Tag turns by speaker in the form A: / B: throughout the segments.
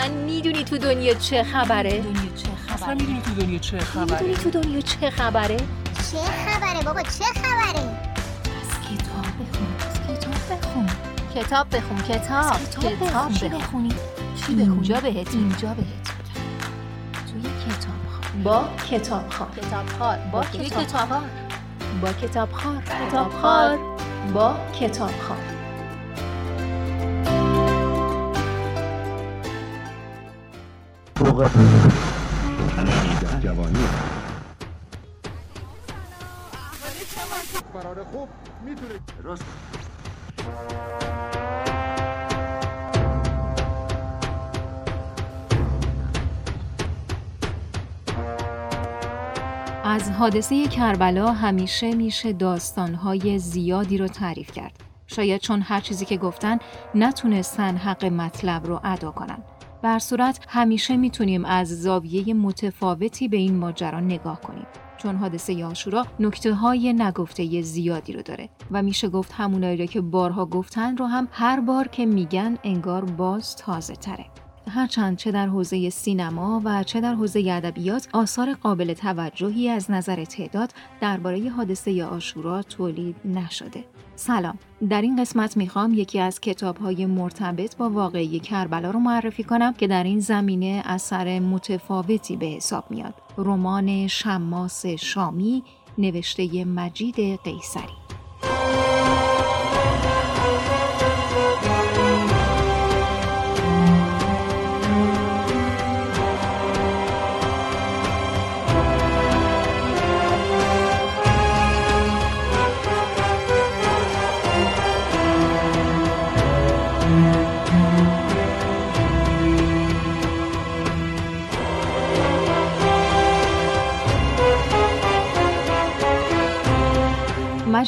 A: اصلا می‌دونی تو دنیا چه خبره؟
B: دنیا چه
C: اصلا
B: خبره
C: می‌دونی تو دنیا چه خبره؟
A: می‌دونی تو دنیا چه خبره؟
D: چه خبره بابا چه خبره؟
B: از کتاب بخون از کتاب بخون.
A: کتاب بخون کتاب
B: کتاب بخون. بخونی؟
A: چی؟
B: اینجا بهت
A: اینجا بهت
B: توی کتاب
A: با کتاب خار
B: کتاب
A: با
B: کتاب
A: خار با کتاب خار کتاب خار با کتاب خار
E: فوق جوانی قرار خوب می‌تونه راست
F: از حادثه کربلا همیشه میشه داستانهای زیادی رو تعریف کرد. شاید چون هر چیزی که گفتن نتونستن حق مطلب رو ادا کنن. بر صورت همیشه می‌تونیم از زاویه متفاوتی به این ماجرا نگاه کنیم. چون حادثه آشورا نکته های نگفته زیادی رو داره و میشه گفت همونایی رو که بارها گفتن رو هم هر بار که میگن انگار باز تازه تره. هرچند چه در حوزه سینما و چه در حوزه ادبیات آثار قابل توجهی از نظر تعداد درباره حادثه آشورا تولید نشده. سلام. در این قسمت می‌خوام یکی از کتابهای مرتبط با واقعی کربلا رو معرفی کنم که در این زمینه اثر متفاوتی به حساب میاد. رمان شماس شامی نوشته مجید قیصری.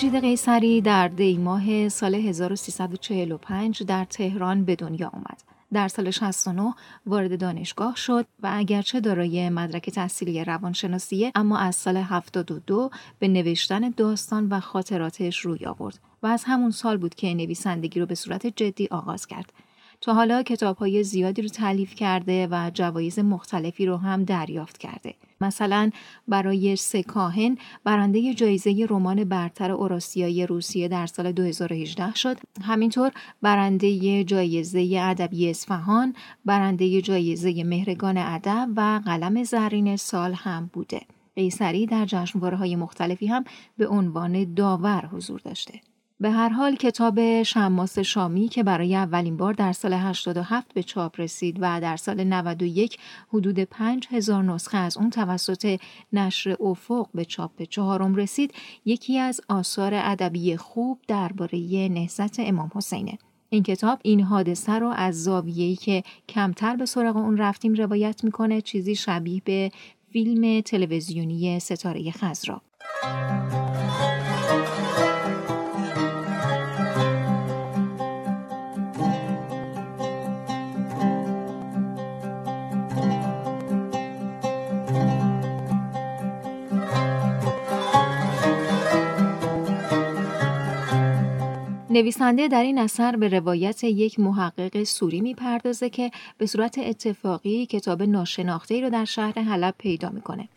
F: مجید قیصری در دی ماه سال 1345 در تهران به دنیا آمد. در سال 69 وارد دانشگاه شد و اگرچه دارای مدرک تحصیلی روانشناسیه اما از سال 72 به نوشتن داستان و خاطراتش روی آورد و از همون سال بود که نویسندگی رو به صورت جدی آغاز کرد. تا حالا کتاب های زیادی رو تعلیف کرده و جوایز مختلفی رو هم دریافت کرده. مثلا برای سه کاهن برنده جایزه رمان برتر اوراسیایی روسیه در سال 2018 شد. همینطور برنده جایزه ادبی اصفهان، برنده جایزه مهرگان ادب و قلم زرین سال هم بوده. قیصری در جشنواره‌های مختلفی هم به عنوان داور حضور داشته. به هر حال کتاب شماس شامی که برای اولین بار در سال 87 به چاپ رسید و در سال 91 حدود 5000 نسخه از اون توسط نشر افق به چاپ چهارم رسید یکی از آثار ادبی خوب درباره نهضت امام حسینه این کتاب این حادثه رو از زاویه‌ای که کمتر به سراغ اون رفتیم روایت می‌کنه چیزی شبیه به فیلم تلویزیونی ستاره خزرا نویسنده در این اثر به روایت یک محقق سوری می‌پردازه که به صورت اتفاقی کتاب ناشناخته رو در شهر حلب پیدا می‌کنه.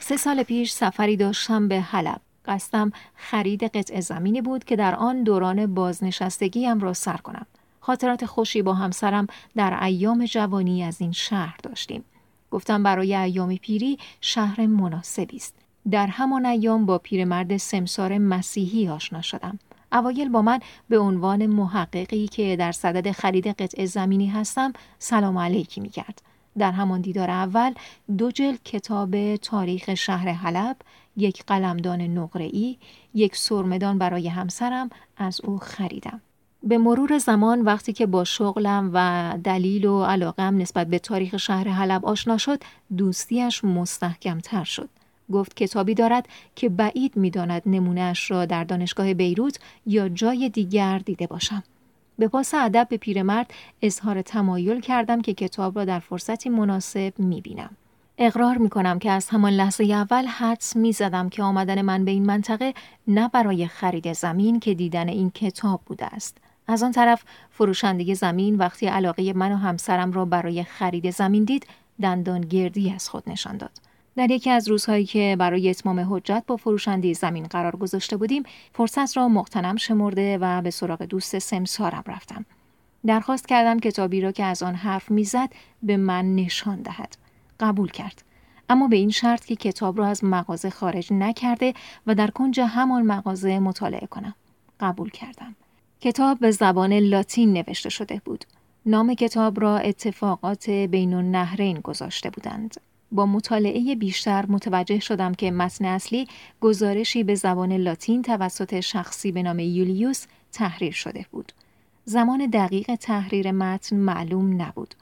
F: سه سال پیش سفری داشتم به حلب. قصدم خرید قطع زمینی بود که در آن دوران بازنشستگیم را سر کنم. خاطرات خوشی با همسرم در ایام جوانی از این شهر داشتیم. گفتم برای ایام پیری شهر مناسبی است. در همان ایام با پیرمرد سمسار مسیحی آشنا شدم. اوایل با من به عنوان محققی که در صدد خرید قطع زمینی هستم سلام علیکی می کرد. در همان دیدار اول دو جلد کتاب تاریخ شهر حلب، یک قلمدان نقره‌ای، یک سرمدان برای همسرم از او خریدم. به مرور زمان وقتی که با شغلم و دلیل و علاقم نسبت به تاریخ شهر حلب آشنا شد دوستیش مستحکم تر شد. گفت کتابی دارد که بعید می‌داند نمونهش را در دانشگاه بیروت یا جای دیگر دیده باشم. به پاس ادب به پیرمرد اظهار تمایل کردم که کتاب را در فرصتی مناسب می‌بینم. اقرار می کنم که از همان لحظه اول حدس می زدم که آمدن من به این منطقه نه برای خرید زمین که دیدن این کتاب بوده است. از آن طرف فروشنده زمین وقتی علاقه من و همسرم را برای خرید زمین دید دندان گردی از خود نشان داد. در یکی از روزهایی که برای اتمام حجت با فروشنده زمین قرار گذاشته بودیم فرصت را مقتنم شمرده و به سراغ دوست سمسارم رفتم. درخواست کردم کتابی را که از آن حرف می‌زد به من نشان دهد. قبول کرد. اما به این شرط که کتاب را از مغازه خارج نکرده و در کنج همان مغازه مطالعه کنم. قبول کردم. کتاب به زبان لاتین نوشته شده بود. نام کتاب را اتفاقات بین النهرین گذاشته بودند. با مطالعه بیشتر متوجه شدم که متن اصلی گزارشی به زبان لاتین توسط شخصی به نام یولیوس تحریر شده بود. زمان دقیق تحریر متن معلوم نبود.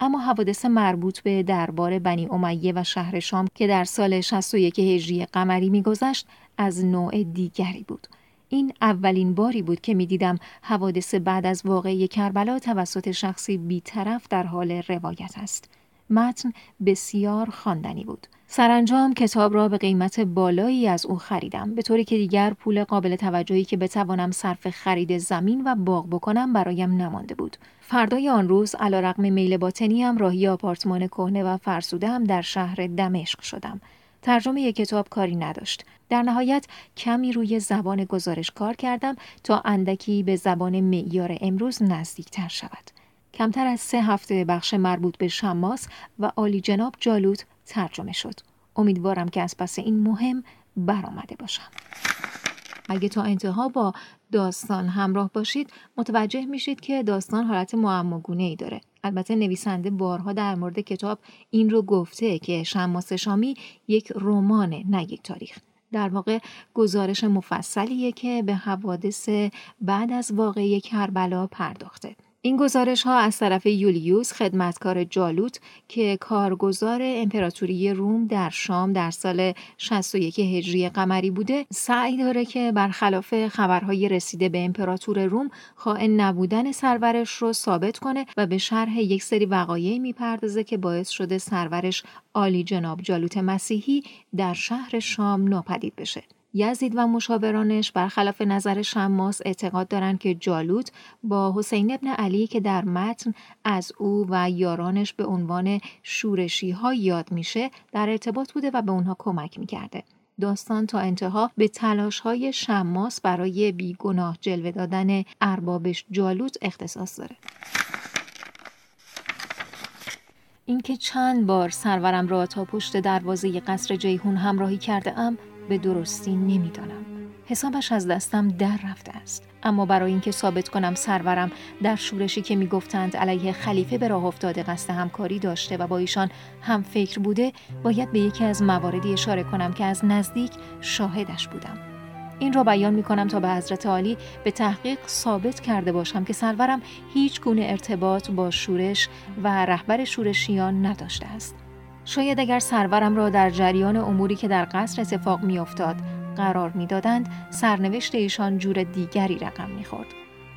F: اما حوادث مربوط به دربار بنی امیه و شهر شام که در سال 61 هجری قمری میگذشت از نوع دیگری بود. این اولین باری بود که می‌دیدم حوادث بعد از واقعی کربلا توسط شخصی بیطرف در حال روایت است. متن بسیار خواندنی بود. سرانجام کتاب را به قیمت بالایی از او خریدم به طوری که دیگر پول قابل توجهی که بتوانم صرف خرید زمین و باغ بکنم برایم نمانده بود. فردای آن روز علیرغم میل باطنیم راهی آپارتمان کهنه و فرسوده هم در شهر دمشق شدم. ترجمه یک کتاب کاری نداشت. در نهایت کمی روی زبان گزارش کار کردم تا اندکی به زبان معیار امروز نزدیکتر شود. کمتر از سه هفته بخش مربوط به شماس و عالی جناب جالوت ترجمه شد. امیدوارم که از پس این مهم برآمده باشم. اگه تا انتها با داستان همراه باشید متوجه میشید که داستان حالت معماگونه ای داره. البته نویسنده بارها در مورد کتاب این رو گفته که شماس شامی یک رمانه نه یک تاریخ. در واقع گزارش مفصلیه که به حوادث بعد از واقعی کربلا پرداخته. این گزارش ها از طرف یولیوس خدمتکار جالوت که کارگزار امپراتوری روم در شام در سال 61 هجری قمری بوده سعی داره که برخلاف خبرهای رسیده به امپراتور روم خائن نبودن سرورش رو ثابت کنه و به شرح یک سری وقایعی می‌پردازه که باعث شده سرورش عالی جناب جالوت مسیحی در شهر شام ناپدید بشه. یزید و مشاورانش برخلاف نظر شماس اعتقاد دارند که جالوت با حسین ابن علی که در متن از او و یارانش به عنوان شورشی ها یاد میشه در ارتباط بوده و به اونها کمک می‌کرده. داستان تا انتها به تلاش های شماس برای بیگناه جلوه دادن اربابش جالوت اختصاص داره. اینکه چند بار سرورم را تا پشت دروازه قصر جیهون همراهی کرده ام به درستی نمی‌دانم. حسابش از دستم در رفته است. اما برای اینکه ثابت کنم سرورم در شورشی که می‌گفتند علیه خلیفه به راه افتاده قصد همکاری داشته و با ایشان هم فکر بوده باید به یکی از مواردی اشاره کنم که از نزدیک شاهدش بودم. این را بیان می کنم تا به حضرت عالی به تحقیق ثابت کرده باشم که سرورم هیچ گونه ارتباط با شورش و رهبر شورشیان نداشته است. شاید اگر سرورم را در جریان اموری که در قصر اتفاق میافتاد قرار می‌دادند سرنوشت ایشان جور دیگری رقم می‌خورد.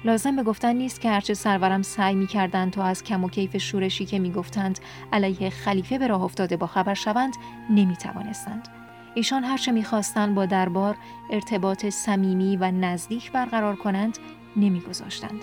F: لازم به گفتن نیست که هرچه سرورم سعی می‌کردند تا از کم و کیف شورشی که می‌گفتند علیه خلیفه به راه افتاده با خبر شوند نمی‌توانستند. ایشان هرچه می‌خواستند با دربار ارتباط صمیمی و نزدیک برقرار کنند نمیگذاشتند.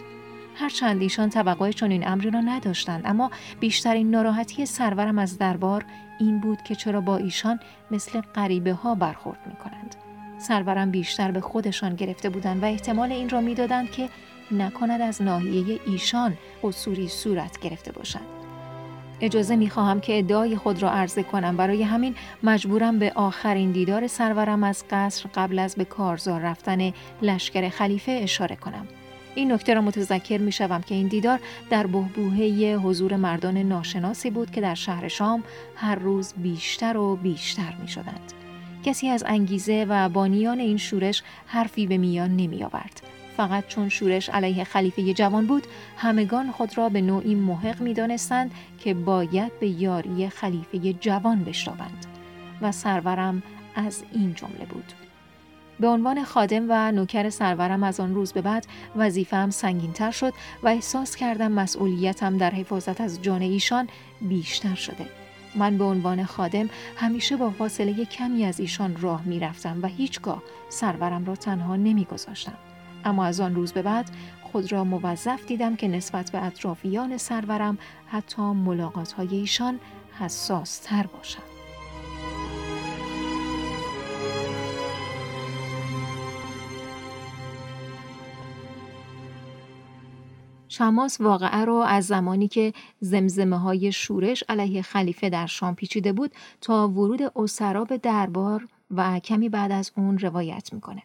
F: هرچند ایشان توقع چنین امری را نداشتند اما بیشترین ناراحتی سرورم از دربار این بود که چرا با ایشان مثل غریبه ها برخورد می کنند. سرورم بیشتر به خودشان گرفته بودند و احتمال این را می‌دادند که نکند از ناحیه ایشان قصوری صورت گرفته باشند. اجازه می خواهم که ادعای خود را عرضه کنم برای همین مجبورم به آخرین دیدار سرورم از قصر قبل از به کارزار رفتن لشکر خلیفه اشاره کنم. این نکته را متذکر می شوم که این دیدار در بهبوهه حضور مردان ناشناسی بود که در شهر شام هر روز بیشتر و بیشتر می شدند. کسی از انگیزه و بانیان این شورش حرفی به میان نمی آورد. فقط چون شورش علیه خلیفه جوان بود همگان خود را به نوعی محق می دانستند که باید به یاری خلیفه جوان بشتابند و سرورم از این جمله بود. به عنوان خادم و نوکر سرورم از آن روز به بعد وظیفه‌ام سنگینتر شد و احساس کردم مسئولیتم در حفاظت از جان ایشان بیشتر شده. من به عنوان خادم همیشه با فاصله کمی از ایشان راه می رفتم و هیچگاه سرورم را تنها نمی گذاشتم. اما از آن روز به بعد خود را موظف دیدم که نسبت به اطرافیان سرورم حتی ملاقات های ایشان حساس تر باشم. شماس واقعه را از زمانی که زمزمه های شورش علیه خلیفه در شام پیچیده بود تا ورود اسرا به دربار و کمی بعد از اون روایت می‌کنه.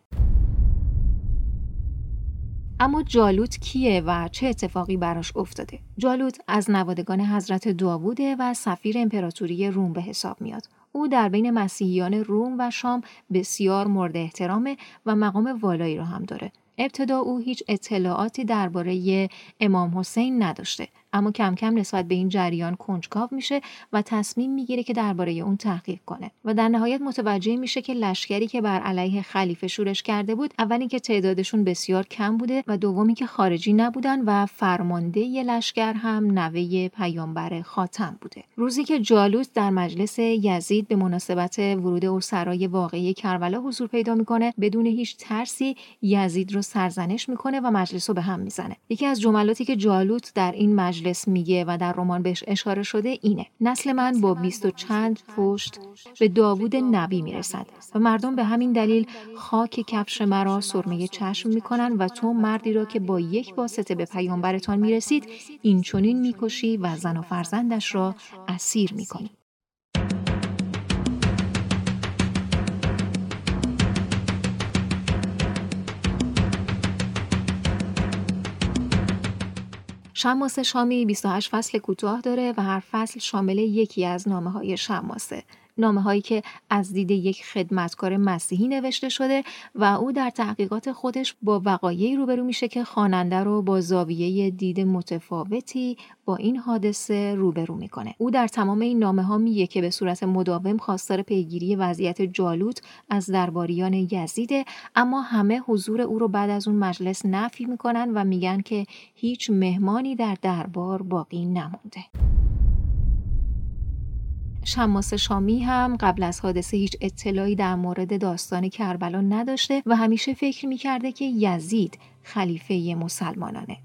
F: اما جالوت کیه و چه اتفاقی براش افتاده؟ جالوت از نوادگان حضرت داووده و سفیر امپراتوری روم به حساب میاد. او در بین مسیحیان روم و شام بسیار مورد احترامه و مقام والایی را هم داره. ابتدا او هیچ اطلاعاتی درباره امام حسین نداشته. اما کم کم نسبت به این جریان کنجکاو میشه و تصمیم می‌گیره که درباره اون تحقیق کنه. و در نهایت متوجه میشه که لشکری که بر علیه خلیفه شورش کرده بود اولی که تعدادشون بسیار کم بوده و دومی که خارجی نبودن و فرمانده ی لشکر هم نوه پیامبر خاتم بوده. روزی که جالوت در مجلس یزید به مناسبت ورود اسرای واقعی کربلا حضور پیدا می‌کنه بدون هیچ ترسی یزید رو سرزنش می‌کنه و مجلس رو به هم می‌زنه. یکی از جملاتی که جالوت در این مجلس مجلس میگه و در رمان بهش اشاره شده اینه. نسل من با بیست و چند پشت به داوود نبی می‌رسد و مردم به همین دلیل خاک کفش مرا سرمه چشم می‌کنن و تو مردی را که با یک واسطه به پیامبرتان می‌رسید این چونین می‌کشی و زن و فرزندش را اسیر می‌کنی. شماس شامی 28 فصل کوتاه داره و هر فصل شامل یکی از نامه های شماسه. نامه هایی که از دید یک خدمتکار مسیحی نوشته شده و او در تحقیقات خودش با وقایعی روبرو میشه که خواننده رو با زاویه دید متفاوتی با این حادثه روبرو می‌کنه. او در تمام این نامه ها میگه که به صورت مداوم خواستار پیگیری وضعیت جالوت از درباریان یزیده اما همه حضور او رو بعد از اون مجلس نفی می‌کنن و میگن که هیچ مهمانی در دربار باقی نمونده شماس شامی هم قبل از حادثه هیچ اطلاعی در مورد داستان کربلا نداشته و همیشه فکر می‌کرده که یزید خلیفه مسلمانانه.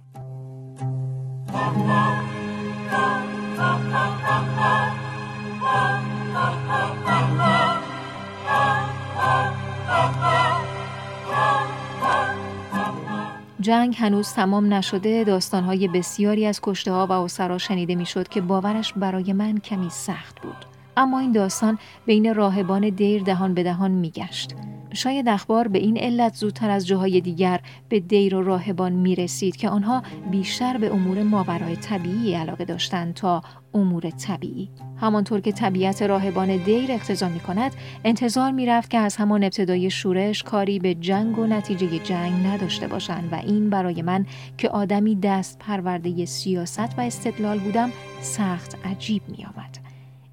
F: جنگ هنوز تمام نشده داستانهای بسیاری از کشته ها و اسرا شنیده می‌شد که باورش برای من کمی سخت بود. اما این داستان بین راهبان دیر دهان به دهان میگشت شاید اخبار به این علت زودتر از جاهای دیگر به دیر و راهبان می رسید که آنها بیشتر به امور ماورای طبیعی علاقه داشتند تا امور طبیعی همانطور که طبیعت راهبان دیر اقتضا می کند انتظار می رفت که از همان ابتدای شورش کاری به جنگ و نتیجه جنگ نداشته باشند و این برای من که آدمی دست پرورده سیاست و استدلال بودم سخت عجیب می آمد.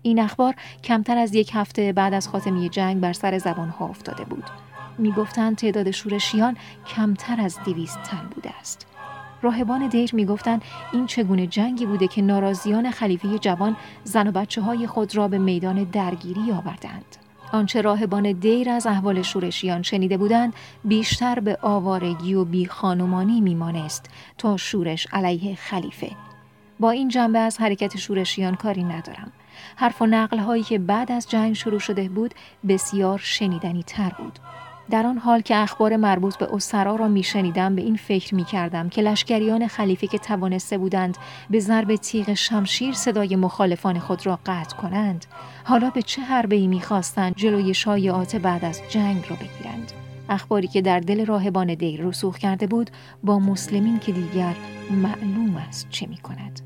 F: این اخبار کمتر از یک هفته بعد از خاتمه جنگ بر سر زبان ها افتاده بود. می گفتند تعداد شورشیان کمتر از دویست تن بوده است. راهبان دیر می گفتند این چگونه جنگی بوده که ناراضیان خلیفه جوان زن و بچه های خود را به میدان درگیری آوردند. آنچه راهبان دیر از احوال شورشیان شنیده بودند بیشتر به آوارگی و بی خانمانی میمانست تا شورش علیه خلیفه. با این جنبه از حرکت شورشیان کاری ندارم. حرف و نقل هایی که بعد از جنگ شروع شده بود بسیار شنیدنی تر بود. در آن حال که اخبار مربوط به اسرا را می شنیدم به این فکر می کردم که لشکریان خلیفه که توانسته بودند به ضرب تیغ شمشیر صدای مخالفان خود را قطع کنند حالا به چه حربه ای می خواستند جلوی شایعات بعد از جنگ را بگیرند اخباری که در دل راهبان دیر رسوخ کرده بود با مسلمین که دیگر معلوم است چه می کند.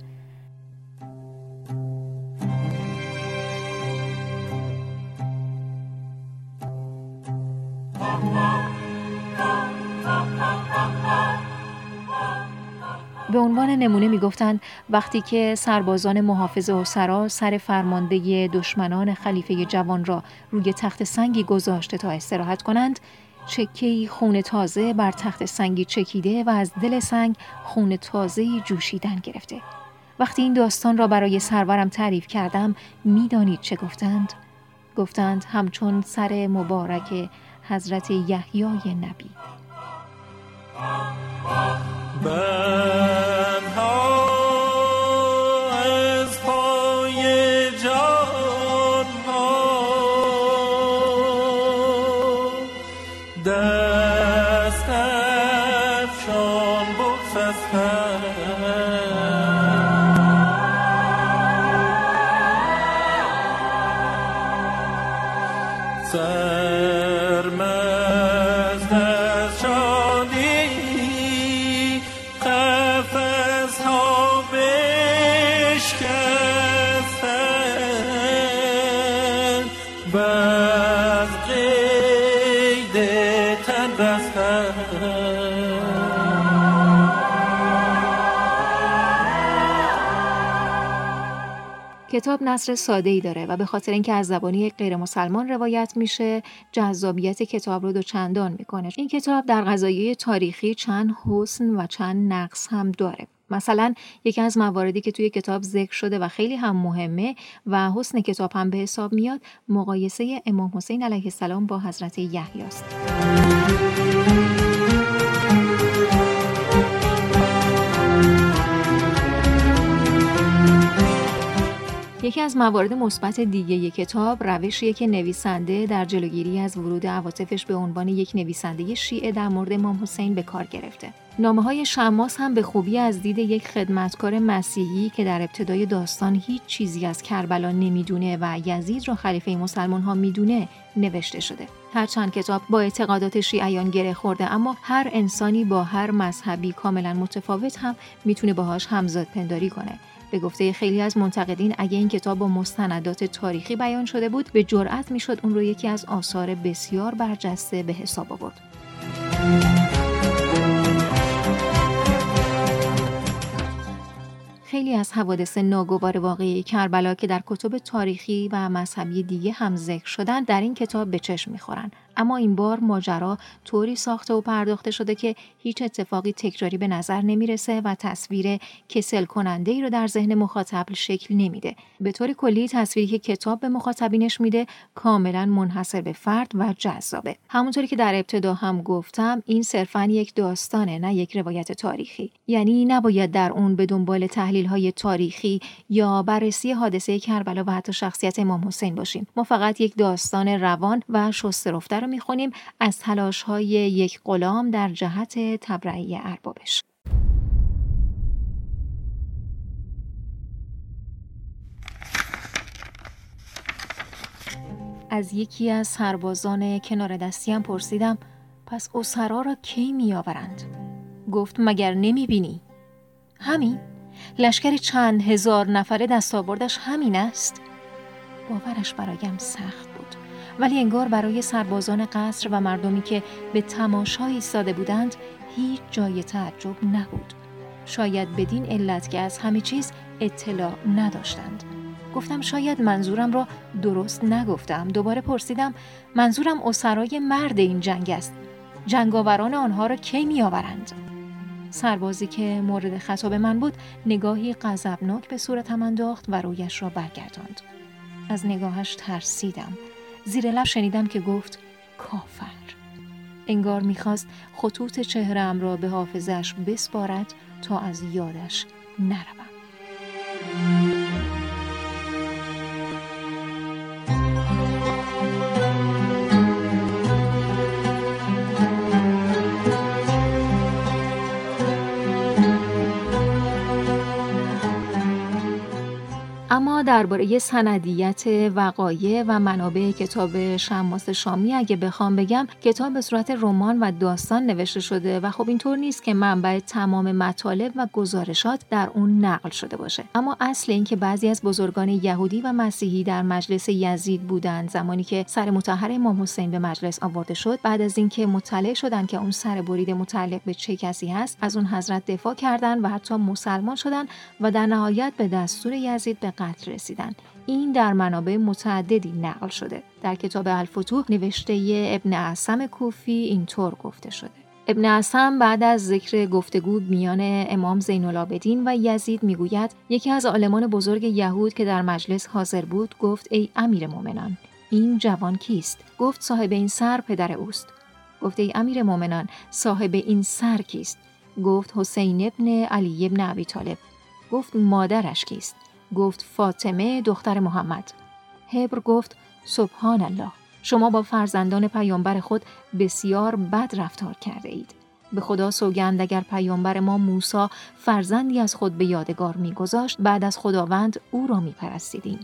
F: به عنوان نمونه می‌گفتند وقتی که سربازان محافظ سرا سر فرمانده دشمنان خلیفه جوان را روی تخت سنگی گذاشته تا استراحت کنند چکهی خون تازه بر تخت سنگی چکیده و از دل سنگ خون تازه جوشیدن گرفته. وقتی این داستان را برای سرورم تعریف کردم می‌دانید چه گفتند؟ گفتند همچون سر مبارک حضرت یحیای نبی. کتاب نصر ساده ای داره و به خاطر اینکه از زبانی یک غیر مسلمان روایت میشه جذابیت کتاب رو دو چندان می‌کنه. این کتاب در قضایه تاریخی چند حسن و چند نقص هم داره. مثلا یکی از مواردی که توی کتاب ذکر شده و خیلی هم مهمه و حسن کتاب هم به حساب میاد مقایسه امام حسین علیه السلام با حضرت یحیی است. یکی از موارد مثبت دیگه کتاب روشیه که نویسنده در جلوگیری از ورود عواطفش به عنوان یک نویسنده شیعه در مورد امام حسین به کار گرفته. نامه های شماس هم به خوبی از دید یک خدمتکار مسیحی که در ابتدای داستان هیچ چیزی از کربلا نمی‌دونه و یزید را خلیفه مسلمان ها می‌دونه نوشته شده. هرچند کتاب با اعتقادات شیعیان گره خورده اما هر انسانی با هر مذهبی کاملا متفاوت هم می‌تونه باهاش همزاد پنداری کنه. به گفته خیلی از منتقدین اگه این کتاب با مستندات تاریخی بیان شده بود به جرأت می‌شد اون رو یکی از آثار بسیار برجسته به حساب آورد. خیلی از حوادث ناگوار واقعی کربلا که در کتب تاریخی و مذهبی دیگه هم ذکر شدن در این کتاب به چشم می‌خورن اما این بار ماجرا طوری ساخته و پرداخته شده که هیچ اتفاقی تکراری به نظر نمی‌رسه و تصویر کسل کننده ای رو در ذهن مخاطب شکل نمیده. به طور کلی تصویری که کتاب به مخاطبینش میده کاملا منحصر به فرد و جذابه. همونطوری که در ابتدا هم گفتم این صرفا یک داستانه نه یک روایت تاریخی. یعنی نباید در اون به دنبال تحلیل های تاریخی یا بررسی حادثه کربلا و حتی شخصیت امام حسین باشیم. ما فقط یک داستان روان و شسته رو می‌خونیم از تلاش های یک غلام در جهت تبرعی اربابش. از یکی از سربازان کنار دستیم پرسیدم پس اسرا را کی میآورند؟ گفت مگر نمی‌بینی؟ همین؟ لشکر چند هزار نفره دستاوردش همین است؟ باورش برایم سخت. ولی انگار برای سربازان قصر و مردمی که به تماشا ایستاده بودند هیچ جای تعجب نبود. شاید بدین علت که از همه چیز اطلاع نداشتند. گفتم شاید منظورم را درست نگفتم. دوباره پرسیدم منظورم اسرای مرد این جنگ است. جنگاوران آنها را کی میآورند؟ سربازی که مورد خطاب من بود نگاهی غضبناک به صورتم انداخت و رویش را برگرداند. از نگاهش ترسیدم. زیر لب شنیدم که گفت کافر. انگار می‌خواست خطوط چهرم را به حافظش بسپارد تا از یادش نروم. درباره سندیت وقایع و منابع کتاب شماس شامی اگه بخوام بگم کتاب به صورت رمان و داستان نوشته شده و خب اینطور نیست که منبع تمام مطالب و گزارشات در اون نقل شده باشه. اما اصل اینکه بعضی از بزرگان یهودی و مسیحی در مجلس یزید بودند زمانی که سر متحر امام حسین به مجلس آورده شد بعد از اینکه مطلع شدند که اون سر برید متعلق به چه کسی هست از اون حضرت دفاع کردند و حتی مسلمان شدند و در نهایت به دستور یزید به قتل رسیدن این در منابع متعددی نقل شده. در کتاب الفتوح نوشته ابن اعصم کوفی اینطور گفته شده. ابن اعصم بعد از ذکر گفتگو میان امام زین العابدین و یزید می‌گوید یکی از عالمان بزرگ یهود که در مجلس حاضر بود گفت ای امیر مؤمنان این جوان کیست؟ گفت صاحب این سر پدر اوست. گفت ای امیر مؤمنان صاحب این سر کیست؟ گفت حسین ابن علی ابن ابی طالب. گفت مادرش کیست؟ گفت فاطمه دختر محمد. هبر گفت سبحان الله شما با فرزندان پیامبر خود بسیار بد رفتار کرده اید. به خدا سوگند اگر پیامبر ما موسی فرزندی از خود به یادگار میگذاشت بعد از خداوند او را میپرستیدیم.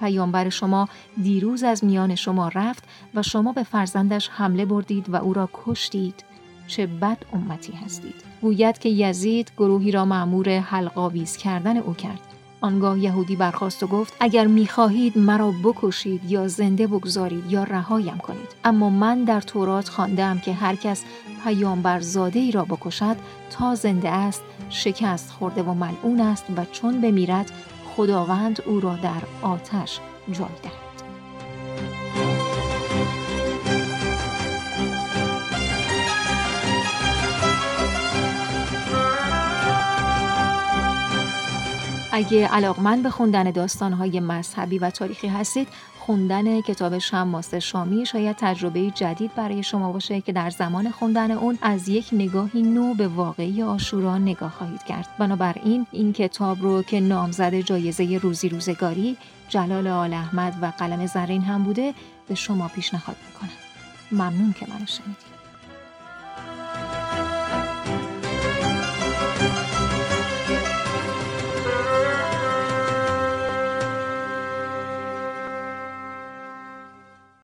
F: پیامبر شما دیروز از میان شما رفت و شما به فرزندش حمله بردید و او را کشتید. چه بد امتی هستید. گوید که یزید گروهی را معمور حلقاویز کردن او کرد. آنگاه یهودی برخواست و گفت اگر می‌خواهید مرا بکشید یا زنده بگذارید یا رهایم کنید. اما من در تورات خواندم که هر کس پیامبر زاده ای را بکشد تا زنده است شکست خورده و ملعون است و چون بمیرد خداوند او را در آتش جای دهد. اگه علاقمند به خوندن داستانهای مذهبی و تاریخی هستید خوندن کتاب شماس شامی شاید تجربه جدید برای شما باشه که در زمان خوندن اون از یک نگاهی نو به واقعی آشورا نگاه خواهید کرد. بنابراین این کتاب رو که نامزد جایزه روزی روزگاری جلال آل احمد و قلم زرین هم بوده به شما پیشنهاد می‌کنم. ممنون که منو شنیدید.